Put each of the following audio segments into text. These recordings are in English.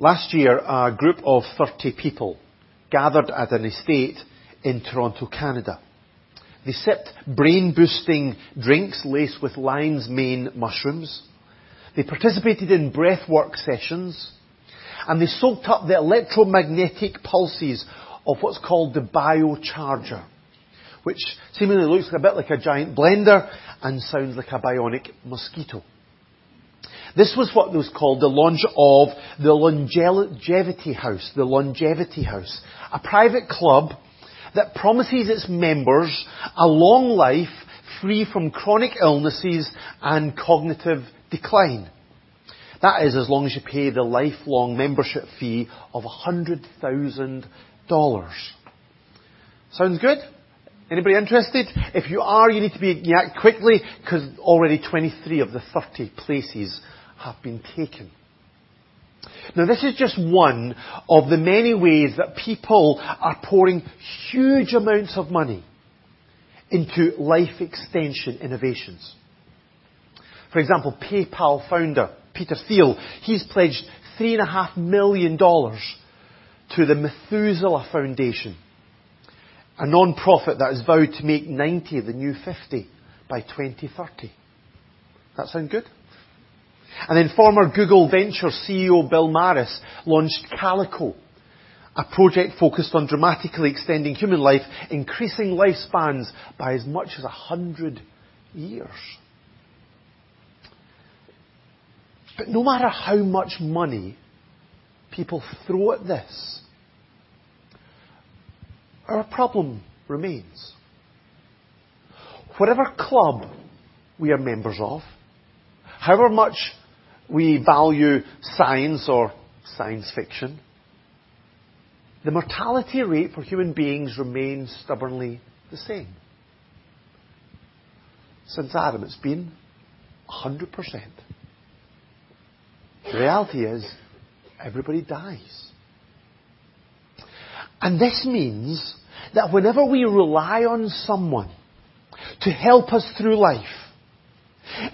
Last year, a group of 30 people gathered at an estate in Toronto, Canada. They sipped brain-boosting drinks laced with lion's mane mushrooms. They participated in breathwork sessions, and they soaked up the electromagnetic pulses of what's called the biocharger, which seemingly looks a bit like a giant blender and sounds like a bionic mosquito. This was what was called the launch of the Longevity House. The Longevity House. A private club that promises its members a long life free from chronic illnesses and cognitive decline. That is as long as you pay the lifelong membership fee of $100,000. Sounds good? Anybody interested? If you are, you need to be act quickly because already 23 of the 30 places have been taken. Now this is just one of the many ways that people are pouring huge amounts of money into life extension innovations. For example, PayPal founder Peter Thiel, he's pledged three and a half million dollars to the Methuselah Foundation, a non-profit that has vowed to make 90 the new 50 by 2030. That sound good? And then former Google Venture CEO Bill Maris launched Calico, a project focused on dramatically extending human life, increasing lifespans by as much as 100 years. But no matter how much money people throw at this, our problem remains. Whatever club we are members of, however much we value science or science fiction, the mortality rate for human beings remains stubbornly the same. Since Adam, it's been 100%. The reality is, everybody dies. And this means that whenever we rely on someone to help us through life,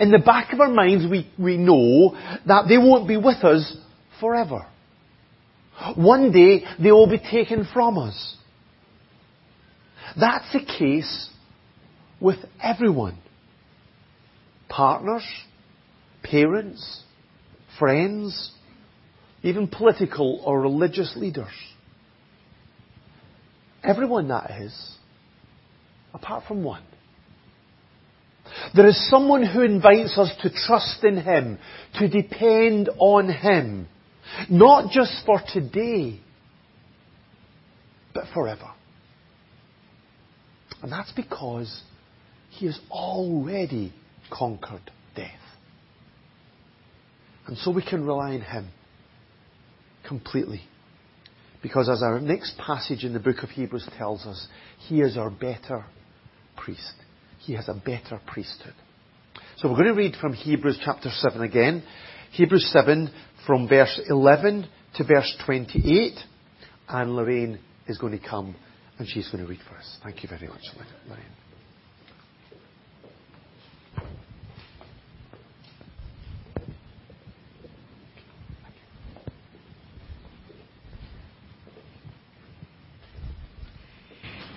in the back of our minds we, we know that they won't be with us forever. One day they will be taken from us. That's the case with everyone. Partners, parents, friends, even political or religious leaders. Everyone that is, apart from one. There is someone who invites us to trust in Him, to depend on Him, not just for today, but forever. And that's because He has already conquered death. And so we can rely on Him completely. Because as our next passage in the book of Hebrews tells us, He is our better priest. He has a better priesthood. So we're going to read from Hebrews chapter 7 again. Hebrews 7 from verse 11 to verse 28. And Lorraine is going to come and she's going to read for us. Thank you very much, Lorraine.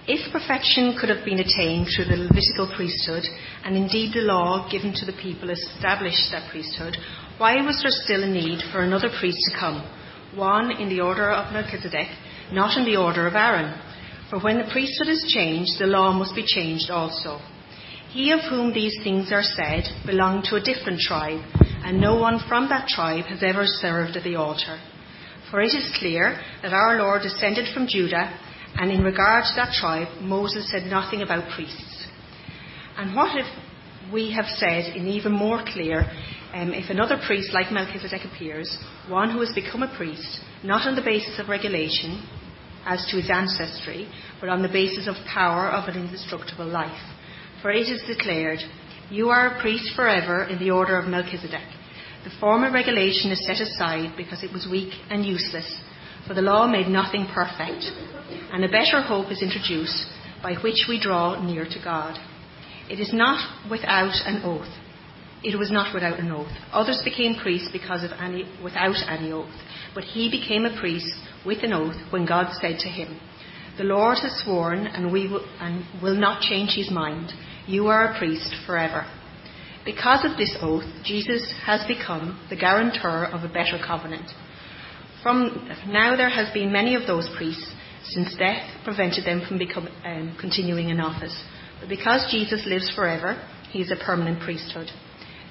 If perfection could have been attained through the Levitical priesthood, and indeed the law given to the people established that priesthood, why was there still a need for another priest to come, one in the order of Melchizedek, not in the order of Aaron? For when the priesthood is changed, the law must be changed also. He of whom these things are said belonged to a different tribe, and no one from that tribe has ever served at the altar. For it is clear that our Lord descended from Judah, and in regard to that tribe, Moses said nothing about priests. And what if we have said in even more clear, um, if another priest like Melchizedek appears, one who has become a priest, not on the basis of regulation as to his ancestry, but on the basis of power of an indestructible life. For it is declared, You are a priest forever in the order of Melchizedek. The former regulation is set aside because it was weak and useless, for the law made nothing perfect and a better hope is introduced by which we draw near to God. It is not without an oath. it was not without an oath. Others became priests because of any, without any oath. But he became a priest with an oath when God said to him, The Lord has sworn and, we will, and will not change his mind. You are a priest forever. Because of this oath, Jesus has become the guarantor of a better covenant. From now there has been many of those priests since death prevented them from become, um, continuing in office. But because Jesus lives forever, he is a permanent priesthood.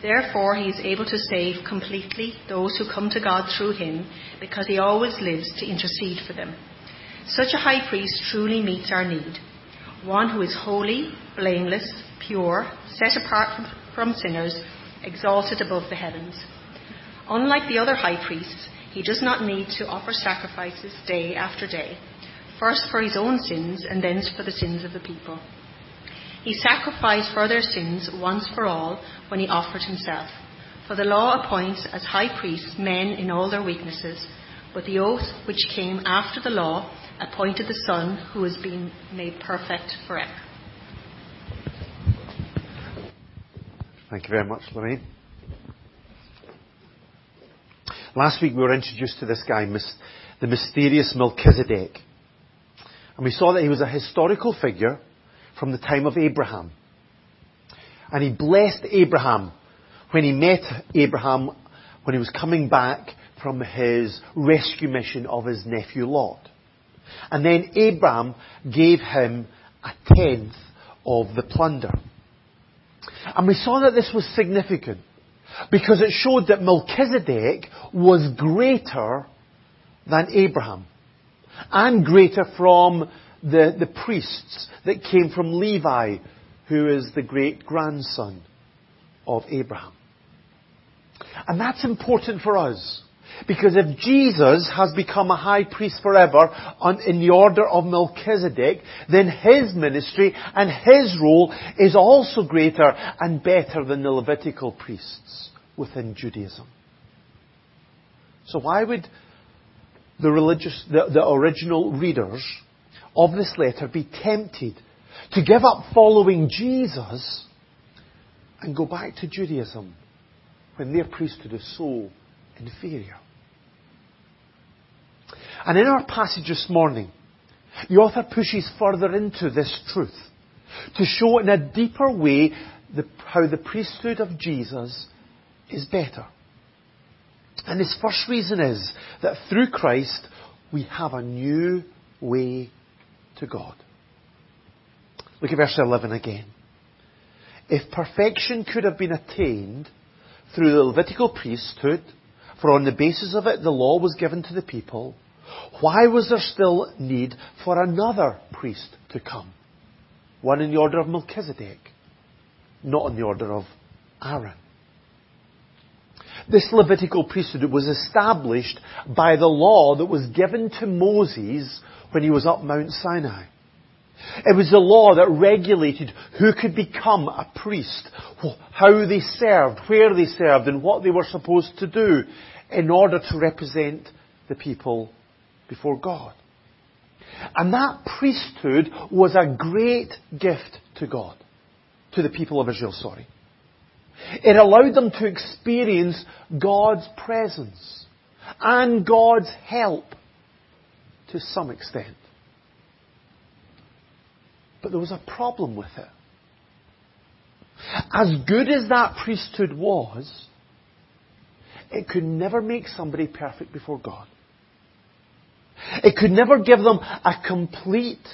Therefore, he is able to save completely those who come to God through him, because he always lives to intercede for them. Such a high priest truly meets our need. One who is holy, blameless, pure, set apart from, from sinners, exalted above the heavens. Unlike the other high priests, he does not need to offer sacrifices day after day, first for his own sins and then for the sins of the people. He sacrificed for their sins once for all when he offered himself. For the law appoints as high priests men in all their weaknesses, but the oath which came after the law appointed the Son who has been made perfect forever. Thank you very much, Lorraine. Last week we were introduced to this guy, the mysterious Melchizedek. And we saw that he was a historical figure from the time of Abraham. And he blessed Abraham when he met Abraham when he was coming back from his rescue mission of his nephew Lot. And then Abraham gave him a tenth of the plunder. And we saw that this was significant because it showed that Melchizedek was greater than Abraham and greater from the, the priests that came from Levi, who is the great grandson of Abraham. And that's important for us. Because if Jesus has become a high priest forever on, in the order of Melchizedek, then his ministry and his role is also greater and better than the Levitical priests within Judaism. So why would the religious, the, the original readers of this letter be tempted to give up following Jesus and go back to Judaism when their priesthood is so inferior. And in our passage this morning, the author pushes further into this truth to show in a deeper way the, how the priesthood of Jesus is better. And his first reason is that through Christ we have a new way to God. Look at verse 11 again. If perfection could have been attained through the Levitical priesthood, for on the basis of it the law was given to the people, why was there still need for another priest to come? One in the order of Melchizedek, not in the order of Aaron. This Levitical priesthood was established by the law that was given to Moses when he was up Mount Sinai. It was the law that regulated who could become a priest, how they served, where they served, and what they were supposed to do in order to represent the people before God. And that priesthood was a great gift to God, to the people of Israel, sorry. It allowed them to experience God's presence and God's help to some extent. But there was a problem with it. As good as that priesthood was, it could never make somebody perfect before God. It could never give them a complete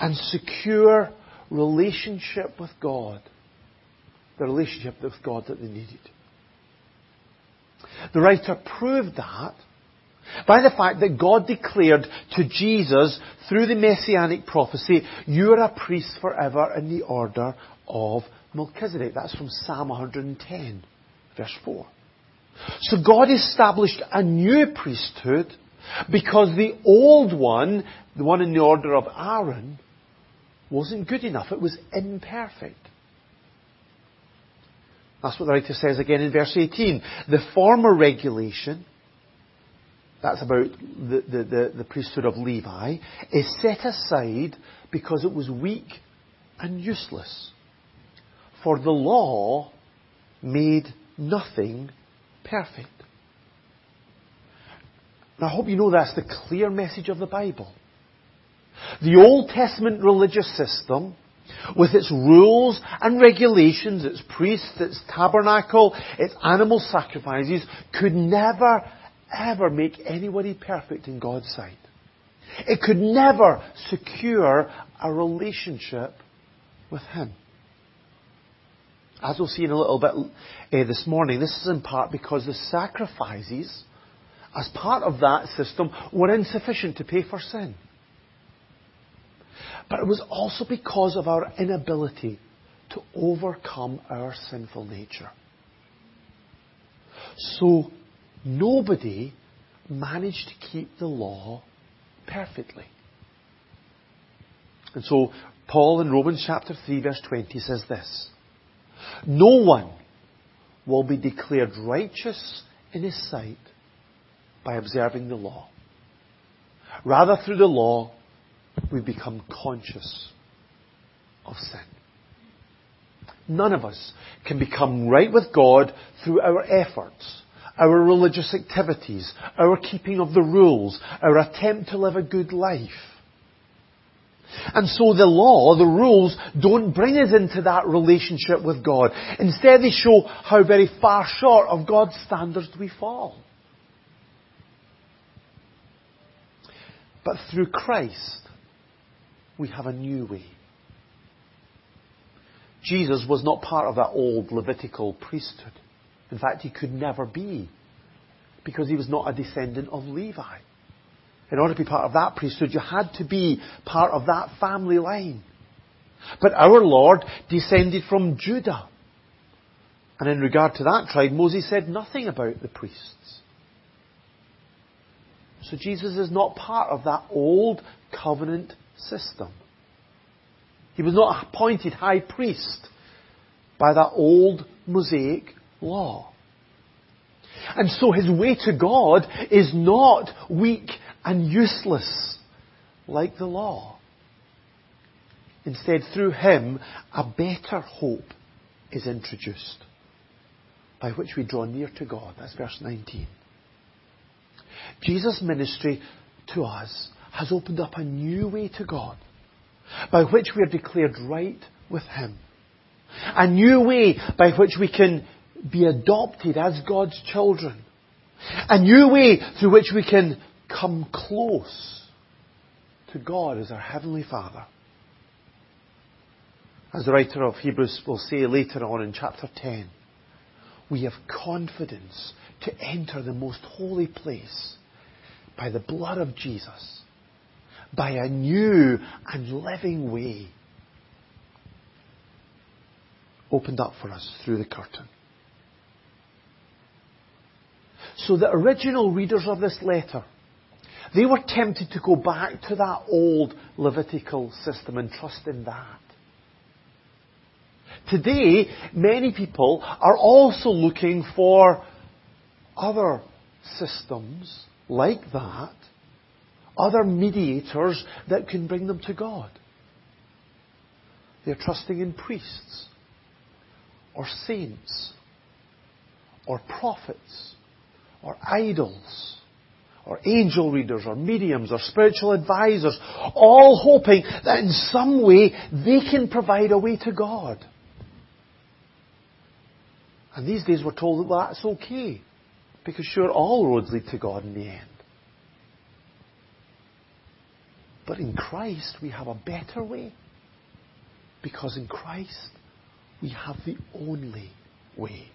and secure relationship with God. The relationship with God that they needed. The writer proved that by the fact that God declared to Jesus through the messianic prophecy, you are a priest forever in the order of Melchizedek. That's from Psalm 110, verse 4. So God established a new priesthood because the old one, the one in the order of Aaron, wasn't good enough. It was imperfect. That's what the writer says again in verse 18. The former regulation, that's about the, the, the, the, priesthood of Levi, is set aside because it was weak and useless. For the law made nothing perfect. And I hope you know that's the clear message of the Bible. The Old Testament religious system, with its rules and regulations, its priests, its tabernacle, its animal sacrifices, could never, ever make anybody perfect in God's sight. It could never secure a relationship with Him. As we'll see in a little bit uh, this morning, this is in part because the sacrifices, as part of that system, were insufficient to pay for sin. But it was also because of our inability to overcome our sinful nature. So, nobody managed to keep the law perfectly. And so, Paul in Romans chapter 3 verse 20 says this. No one will be declared righteous in his sight by observing the law. Rather, through the law, we become conscious of sin. None of us can become right with God through our efforts, our religious activities, our keeping of the rules, our attempt to live a good life. And so the law, the rules, don't bring us into that relationship with God. Instead, they show how very far short of God's standards we fall. But through Christ, we have a new way. Jesus was not part of that old Levitical priesthood. In fact, he could never be, because he was not a descendant of Levi. In order to be part of that priesthood, you had to be part of that family line. But our Lord descended from Judah. And in regard to that tribe, Moses said nothing about the priests. So Jesus is not part of that old covenant system. He was not appointed high priest by that old Mosaic law. And so his way to God is not weak and useless like the law. Instead, through him, a better hope is introduced by which we draw near to God. That's verse 19. Jesus' ministry to us has opened up a new way to God by which we are declared right with Him. A new way by which we can be adopted as God's children. A new way through which we can come close to God as our Heavenly Father. As the writer of Hebrews will say later on in chapter 10, we have confidence to enter the most holy place by the blood of Jesus by a new and living way opened up for us through the curtain. So the original readers of this letter, they were tempted to go back to that old Levitical system and trust in that. Today, many people are also looking for other systems like that other mediators that can bring them to God. They're trusting in priests, or saints, or prophets, or idols, or angel readers, or mediums, or spiritual advisors, all hoping that in some way they can provide a way to God. And these days we're told that well, that's okay, because sure, all roads lead to God in the end. But in Christ, we have a better way. Because in Christ, we have the only way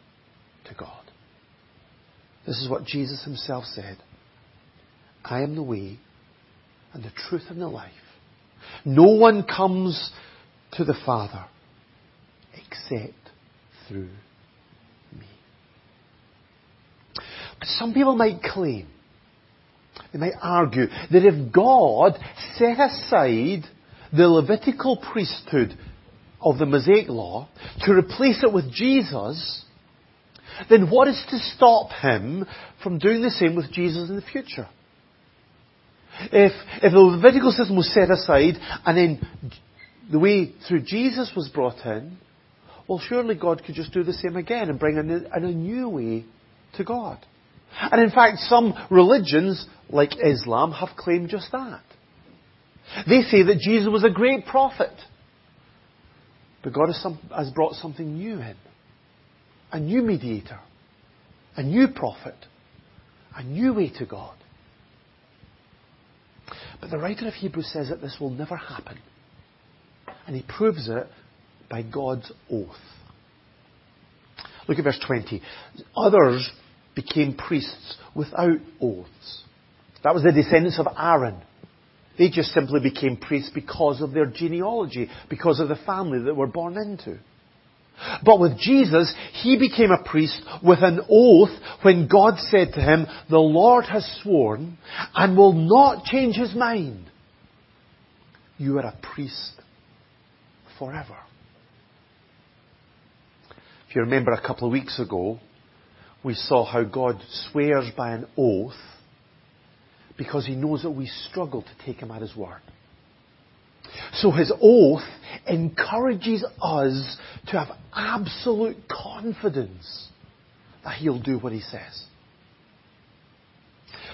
to God. This is what Jesus himself said. I am the way and the truth and the life. No one comes to the Father except through me. But some people might claim they might argue that if God set aside the Levitical priesthood of the Mosaic law to replace it with Jesus, then what is to stop him from doing the same with Jesus in the future? If, if the Levitical system was set aside and then the way through Jesus was brought in, well, surely God could just do the same again and bring in a, a new way to God. And in fact, some religions, like Islam, have claimed just that. They say that Jesus was a great prophet. But God has, some, has brought something new in. A new mediator. A new prophet. A new way to God. But the writer of Hebrews says that this will never happen. And he proves it by God's oath. Look at verse 20. Others became priests without oaths. That was the descendants of Aaron. They just simply became priests because of their genealogy, because of the family that were born into. But with Jesus, he became a priest with an oath when God said to him, The Lord has sworn and will not change his mind. You are a priest forever. If you remember a couple of weeks ago, we saw how God swears by an oath because he knows that we struggle to take him at his word. So his oath encourages us to have absolute confidence that he'll do what he says.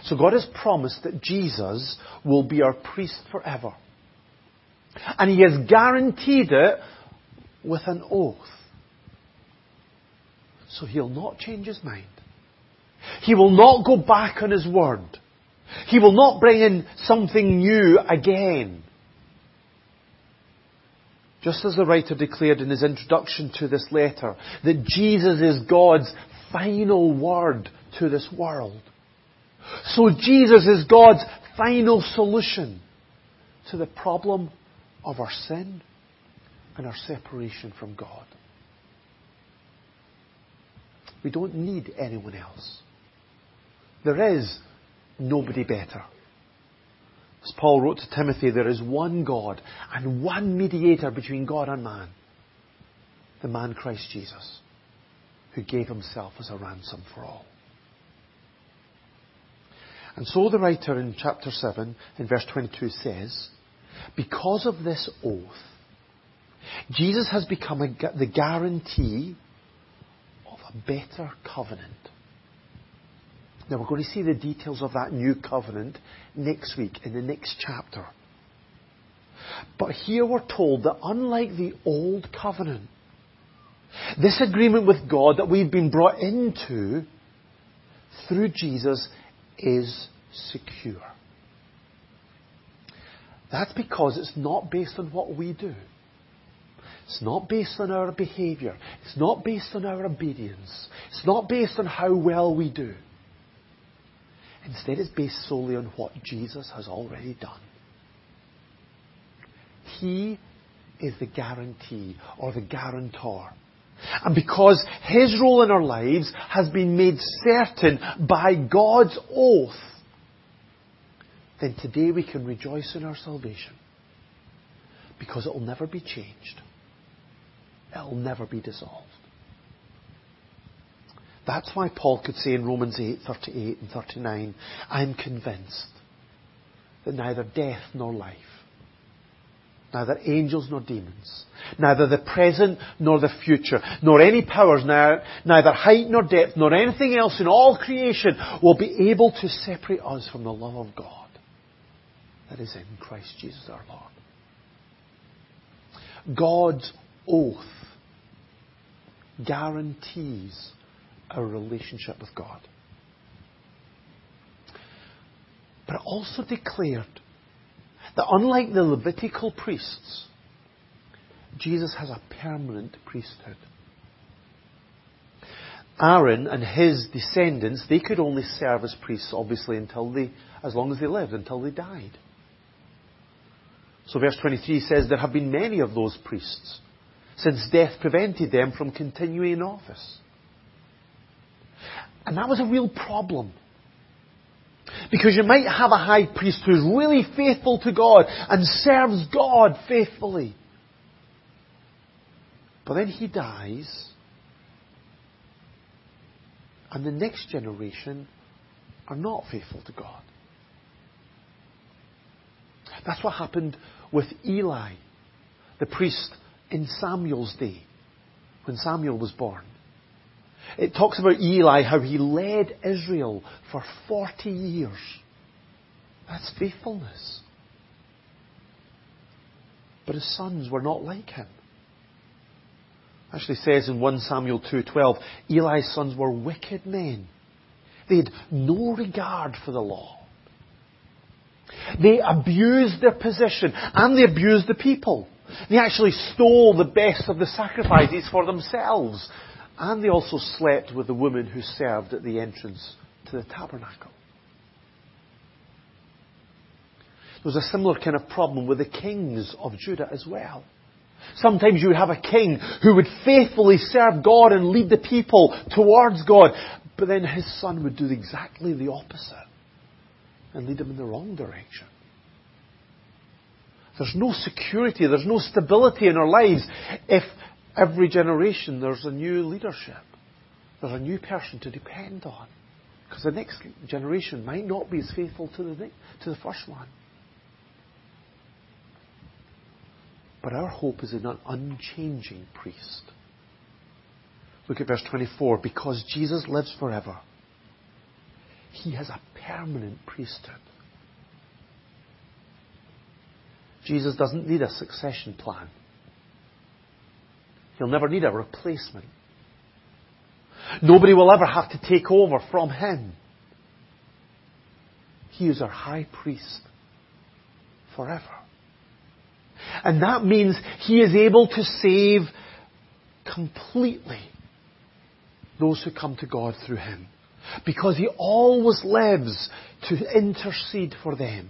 So God has promised that Jesus will be our priest forever. And he has guaranteed it with an oath. So he'll not change his mind. He will not go back on his word. He will not bring in something new again. Just as the writer declared in his introduction to this letter, that Jesus is God's final word to this world. So Jesus is God's final solution to the problem of our sin and our separation from God. We don't need anyone else. There is nobody better. As Paul wrote to Timothy, there is one God and one mediator between God and man. The man Christ Jesus, who gave himself as a ransom for all. And so the writer in chapter 7, in verse 22 says, because of this oath, Jesus has become a, the guarantee of a better covenant. Now we're going to see the details of that new covenant next week in the next chapter. But here we're told that unlike the old covenant, this agreement with God that we've been brought into through Jesus is secure. That's because it's not based on what we do. It's not based on our behaviour. It's not based on our obedience. It's not based on how well we do. Instead, it's based solely on what Jesus has already done. He is the guarantee or the guarantor. And because His role in our lives has been made certain by God's oath, then today we can rejoice in our salvation. Because it will never be changed. It will never be dissolved. That's why Paul could say in Romans 8, 38 and 39, I'm convinced that neither death nor life, neither angels nor demons, neither the present nor the future, nor any powers, neither height nor depth, nor anything else in all creation will be able to separate us from the love of God that is in Christ Jesus our Lord. God's oath guarantees our relationship with God. But it also declared that unlike the Levitical priests, Jesus has a permanent priesthood. Aaron and his descendants, they could only serve as priests, obviously, until they, as long as they lived, until they died. So verse 23 says, There have been many of those priests, since death prevented them from continuing in office. And that was a real problem. Because you might have a high priest who's really faithful to God and serves God faithfully. But then he dies, and the next generation are not faithful to God. That's what happened with Eli, the priest in Samuel's day. when Samuel was born. It talks about Eli, how he led Israel for 40 years. That's faithfulness. But his sons were not like him. Actually says in 1 Samuel 2:12, Eli's sons were wicked men. They had no regard for the law. They abused their position and they abused the people. They actually stole the best of the sacrifices for themselves. And they also slept with the woman who served at the entrance to the tabernacle. There was a similar kind of problem with the kings of Judah as well. Sometimes you would have a king who would faithfully serve God and lead the people towards God, but then his son would do exactly the opposite and lead them in the wrong direction. There's no security, there's no stability in our lives if every generation there's a new leadership. There's a new person to depend on. Because the next generation might not be as faithful to the, to the first one. But our hope is in an unchanging priest. Look at verse 24. Because Jesus lives forever, he has a permanent priesthood. Jesus doesn't need a succession plan. He'll never need a replacement. Nobody will ever have to take over from him. He is our high priest forever. And that means he is able to save completely those who come to God through him. Because he always lives to intercede for them.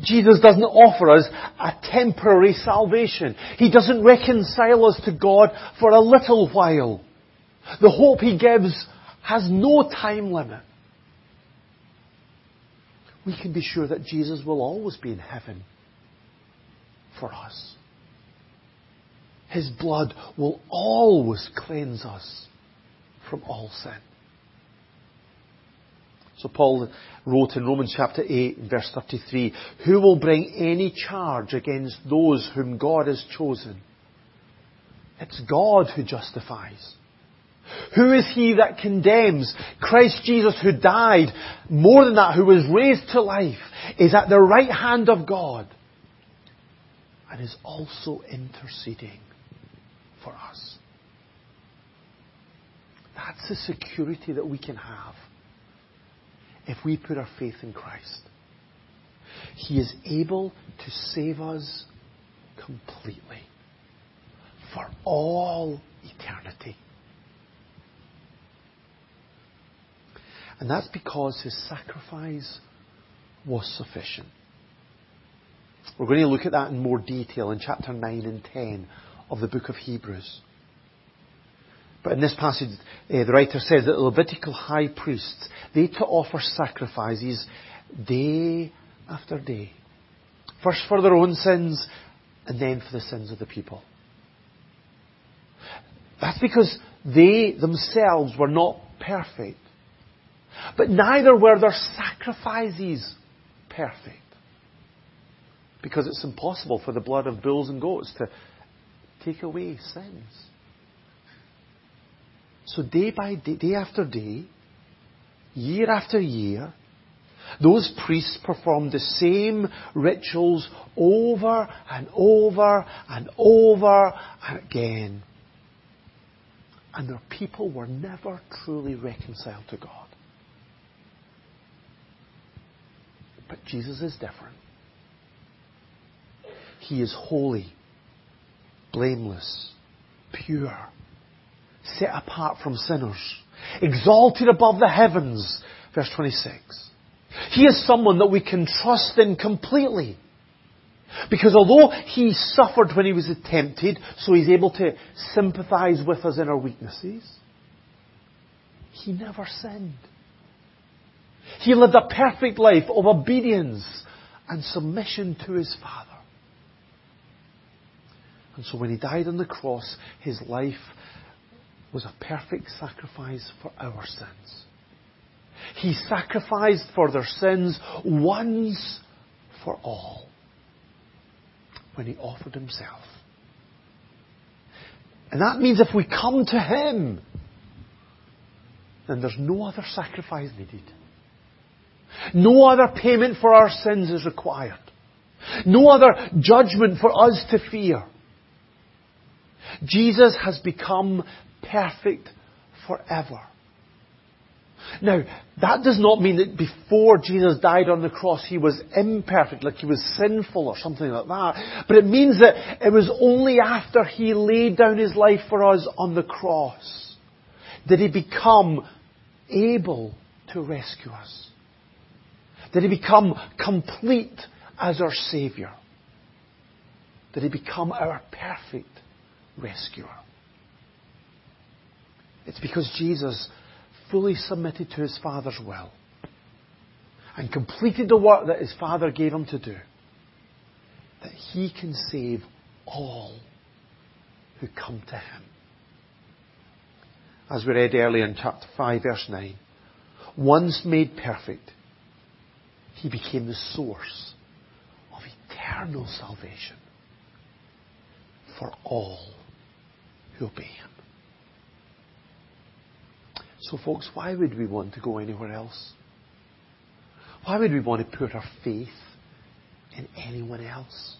Jesus doesn't offer us a temporary salvation. He doesn't reconcile us to God for a little while. The hope He gives has no time limit. We can be sure that Jesus will always be in heaven for us. His blood will always cleanse us from all sin. So Paul wrote in Romans chapter 8 verse 33, Who will bring any charge against those whom God has chosen? It's God who justifies. Who is he that condemns? Christ Jesus who died, more than that, who was raised to life, is at the right hand of God and is also interceding for us. That's the security that we can have if we put our faith in Christ. He is able to save us completely for all eternity. And that's because his sacrifice was sufficient. We're going to look at that in more detail in chapter 9 and 10 of the book of Hebrews. But in this passage, uh, the writer says that the Levitical high priests, they to offer sacrifices day after day. First for their own sins, and then for the sins of the people. That's because they themselves were not perfect. But neither were their sacrifices perfect. Because it's impossible for the blood of bulls and goats to take away sins. So day by day, day after day, year after year, those priests performed the same rituals over and over and over again. And their people were never truly reconciled to God. But Jesus is different. He is holy, blameless, pure set apart from sinners, exalted above the heavens. Verse 26. He is someone that we can trust in completely. Because although he suffered when he was tempted, so he's able to sympathize with us in our weaknesses, he never sinned. He lived a perfect life of obedience and submission to his Father. And so when he died on the cross, his life was a perfect sacrifice for our sins. He sacrificed for their sins once for all when he offered himself. And that means if we come to Him, then there's no other sacrifice needed. No other payment for our sins is required. No other judgment for us to fear. Jesus has become perfect forever. Now, that does not mean that before Jesus died on the cross he was imperfect, like he was sinful or something like that. But it means that it was only after he laid down his life for us on the cross did he become able to rescue us. Did he become complete as our Saviour? Did he become our perfect rescuer? It's because Jesus fully submitted to his Father's will and completed the work that his Father gave him to do that he can save all who come to him. As we read earlier in chapter 5 verse 9, once made perfect, he became the source of eternal salvation for all who obey him. So, folks, why would we want to go anywhere else? Why would we want to put our faith in anyone else?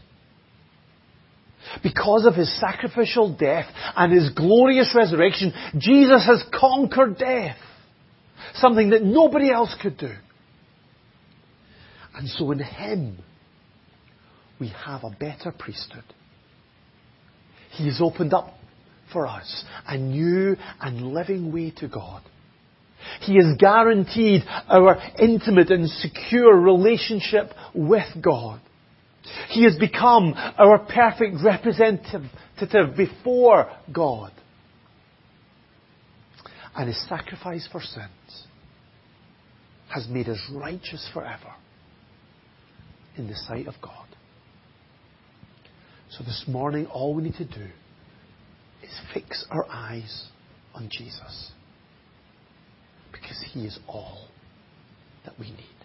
Because of his sacrificial death and his glorious resurrection, Jesus has conquered death. Something that nobody else could do. And so in him, we have a better priesthood. He has opened up for us a new and living way to God. He has guaranteed our intimate and secure relationship with God. He has become our perfect representative before God. And his sacrifice for sins has made us righteous forever in the sight of God. So this morning, all we need to do is fix our eyes on Jesus. Because He is all that we need.